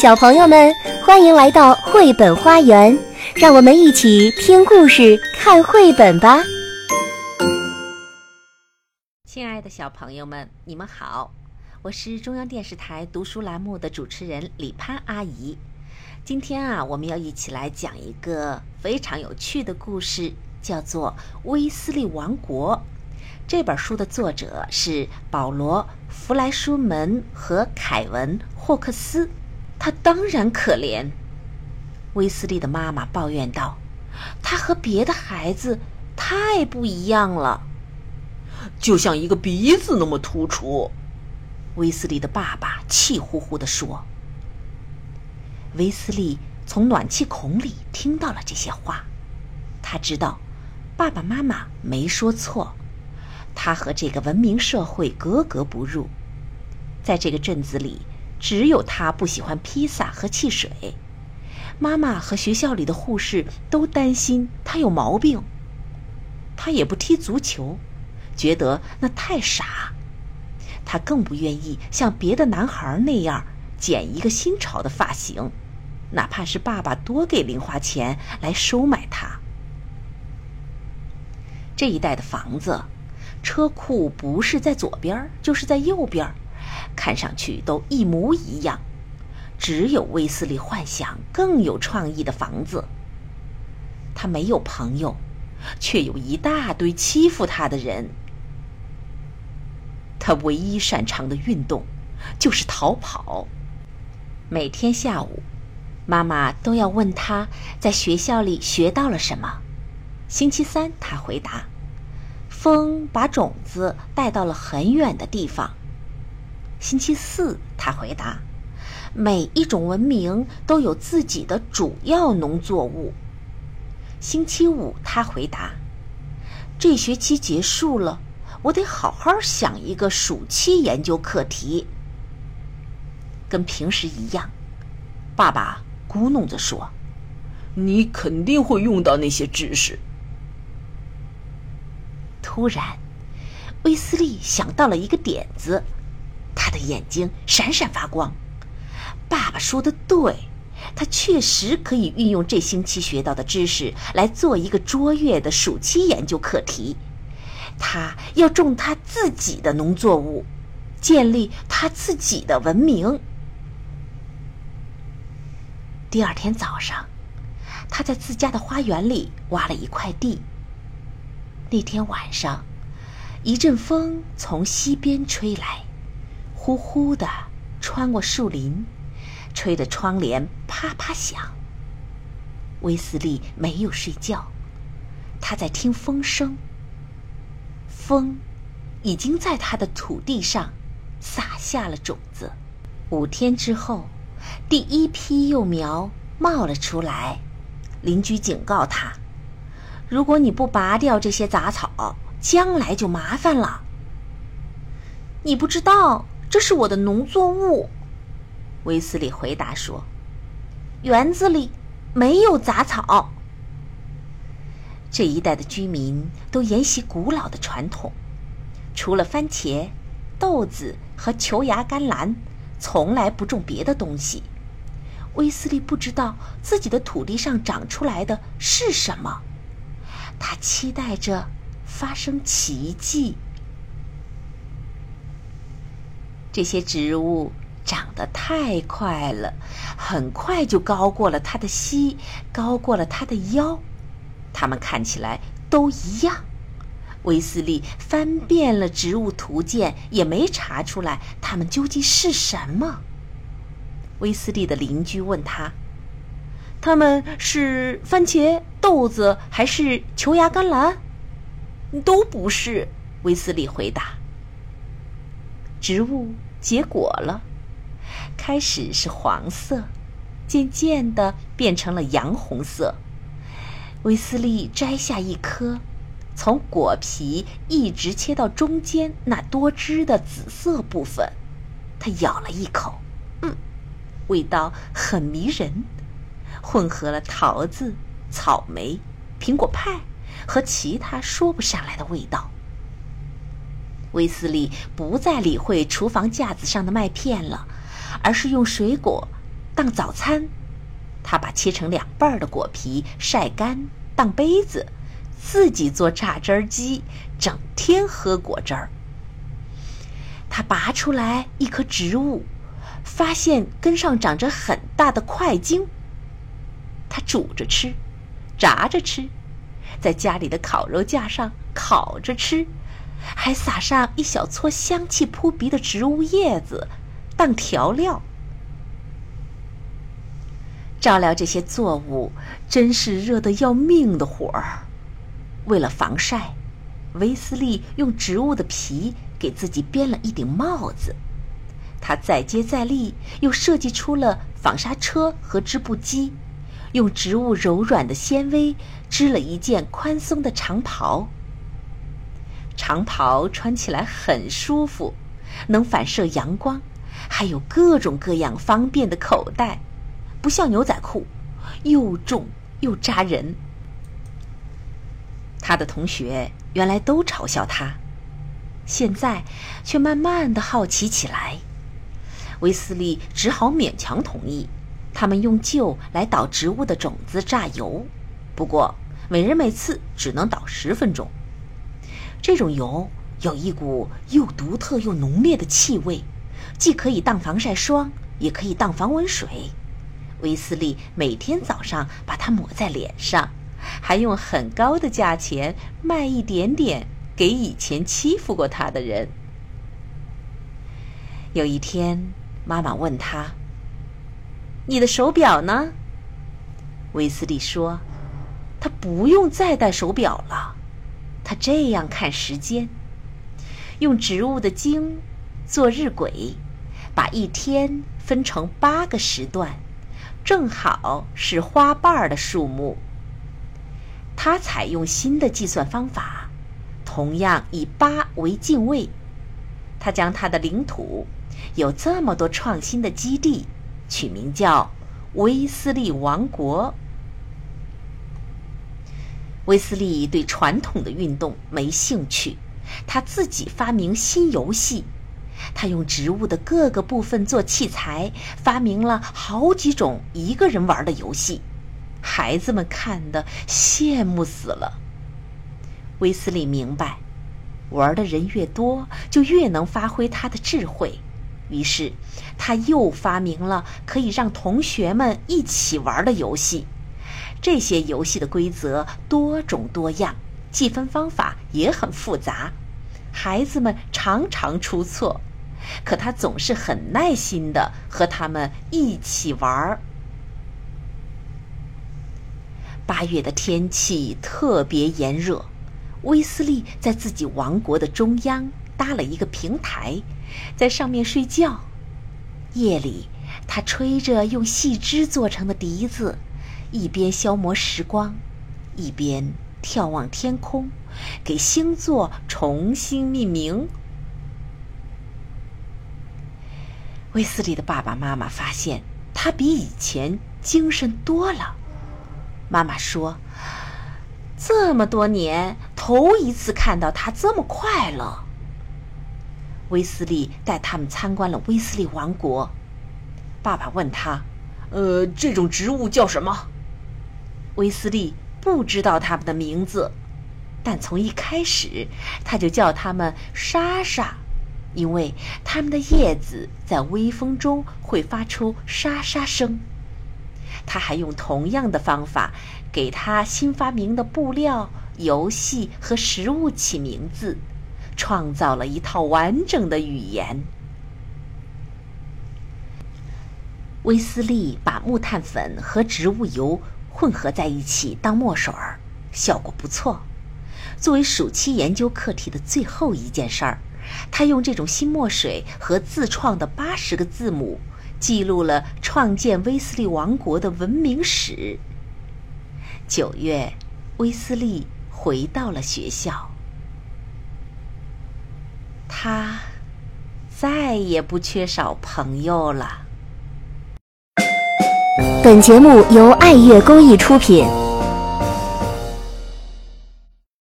小朋友们，欢迎来到绘本花园，让我们一起听故事、看绘本吧。亲爱的小朋友们，你们好，我是中央电视台读书栏目的主持人李潘阿姨。今天啊，我们要一起来讲一个非常有趣的故事，叫做《威斯利王国》。这本书的作者是保罗·弗莱舒门和凯文·霍克斯。他当然可怜，威斯利的妈妈抱怨道：“他和别的孩子太不一样了，就像一个鼻子那么突出。”威斯利的爸爸气呼呼地说。威斯利从暖气孔里听到了这些话，他知道爸爸妈妈没说错，他和这个文明社会格格不入，在这个镇子里。只有他不喜欢披萨和汽水，妈妈和学校里的护士都担心他有毛病。他也不踢足球，觉得那太傻。他更不愿意像别的男孩那样剪一个新潮的发型，哪怕是爸爸多给零花钱来收买他。这一带的房子，车库不是在左边，就是在右边。看上去都一模一样，只有威斯利幻想更有创意的房子。他没有朋友，却有一大堆欺负他的人。他唯一擅长的运动就是逃跑。每天下午，妈妈都要问他在学校里学到了什么。星期三，他回答：“风把种子带到了很远的地方。”星期四，他回答：“每一种文明都有自己的主要农作物。”星期五，他回答：“这学期结束了，我得好好想一个暑期研究课题。”跟平时一样，爸爸咕哝着说：“你肯定会用到那些知识。”突然，威斯利想到了一个点子。他的眼睛闪闪发光。爸爸说的对，他确实可以运用这星期学到的知识来做一个卓越的暑期研究课题。他要种他自己的农作物，建立他自己的文明。第二天早上，他在自家的花园里挖了一块地。那天晚上，一阵风从西边吹来。呼呼的穿过树林，吹得窗帘啪啪响。威斯利没有睡觉，他在听风声。风已经在他的土地上撒下了种子。五天之后，第一批幼苗冒了出来。邻居警告他：“如果你不拔掉这些杂草，将来就麻烦了。”你不知道。这是我的农作物，威斯利回答说：“园子里没有杂草。”这一带的居民都沿袭古老的传统，除了番茄、豆子和球芽甘蓝，从来不种别的东西。威斯利不知道自己的土地上长出来的是什么，他期待着发生奇迹。这些植物长得太快了，很快就高过了他的膝，高过了他的腰。它们看起来都一样。威斯利翻遍了植物图鉴，也没查出来它们究竟是什么。威斯利的邻居问他：“他们是番茄、豆子还是球芽甘蓝？”“都不是。”威斯利回答。植物。结果了，开始是黄色，渐渐的变成了洋红色。威斯利摘下一颗，从果皮一直切到中间那多汁的紫色部分，他咬了一口，嗯，味道很迷人，混合了桃子、草莓、苹果派和其他说不上来的味道。威斯利不再理会厨房架子上的麦片了，而是用水果当早餐。他把切成两半的果皮晒干当杯子，自己做榨汁机，整天喝果汁儿。他拔出来一棵植物，发现根上长着很大的块茎。他煮着吃，炸着吃，在家里的烤肉架上烤着吃，还撒上一小撮香气扑鼻的植物叶子当调料。照料这些作物真是热得要命的活儿。为了防晒，威斯利用植物的皮给自己编了一顶帽子。他再接再厉，又设计出了纺纱车和织布机，用植物柔软的纤维织了一件宽松的长袍。长袍穿起来很舒服，能反射阳光，还有各种各样方便的口袋。不像牛仔裤，又重又扎人。他的同学原来都嘲笑他，现在却慢慢的好奇起来。威斯利只好勉强同意。他们用旧来捣植物的种子榨油，不过每人每次只能捣十分钟。这种油有一股又独特又浓烈的气味，既可以当防晒霜，也可以当防蚊水。威斯利每天早上把它抹在脸上，还用很高的价钱卖一点点给以前欺负过他的人。有一天，妈妈问他：“你的手表呢？”威斯利说：“他不用再戴手表了，他这样看时间，用植物的茎做日晷，把一天分成八个时段。”正好是花瓣的数目。他采用新的计算方法，同样以八为进位。他将他的领土有这么多创新的基地取名叫威斯利王国。威斯利对传统的运动没兴趣，他自己发明新游戏。他用植物的各个部分做器材，发明了好几种一个人玩的游戏，孩子们看的羡慕死了。威斯利明白，玩的人越多，就越能发挥他的智慧。于是，他又发明了可以让同学们一起玩的游戏。这些游戏的规则多种多样，计分方法也很复杂，孩子们常常出错。可他总是很耐心的和他们一起玩儿。八月的天气特别炎热，威斯利在自己王国的中央搭了一个平台，在上面睡觉。夜里，他吹着用细枝做成的笛子，一边消磨时光，一边眺望天空，给星座重新命名。威斯利的爸爸妈妈发现他比以前精神多了。妈妈说：“这么多年，头一次看到他这么快乐。”威斯利带他们参观了威斯利王国。爸爸问他：“呃，这种植物叫什么？”威斯利不知道它们的名字，但从一开始他就叫它们“莎莎”。因为它们的叶子在微风中会发出沙沙声，他还用同样的方法给他新发明的布料、游戏和食物起名字，创造了一套完整的语言。威斯利把木炭粉和植物油混合在一起当墨水儿，效果不错。作为暑期研究课题的最后一件事儿。他用这种新墨水和自创的八十个字母，记录了创建威斯利王国的文明史。九月，威斯利回到了学校，他再也不缺少朋友了。本节目由爱乐公益出品。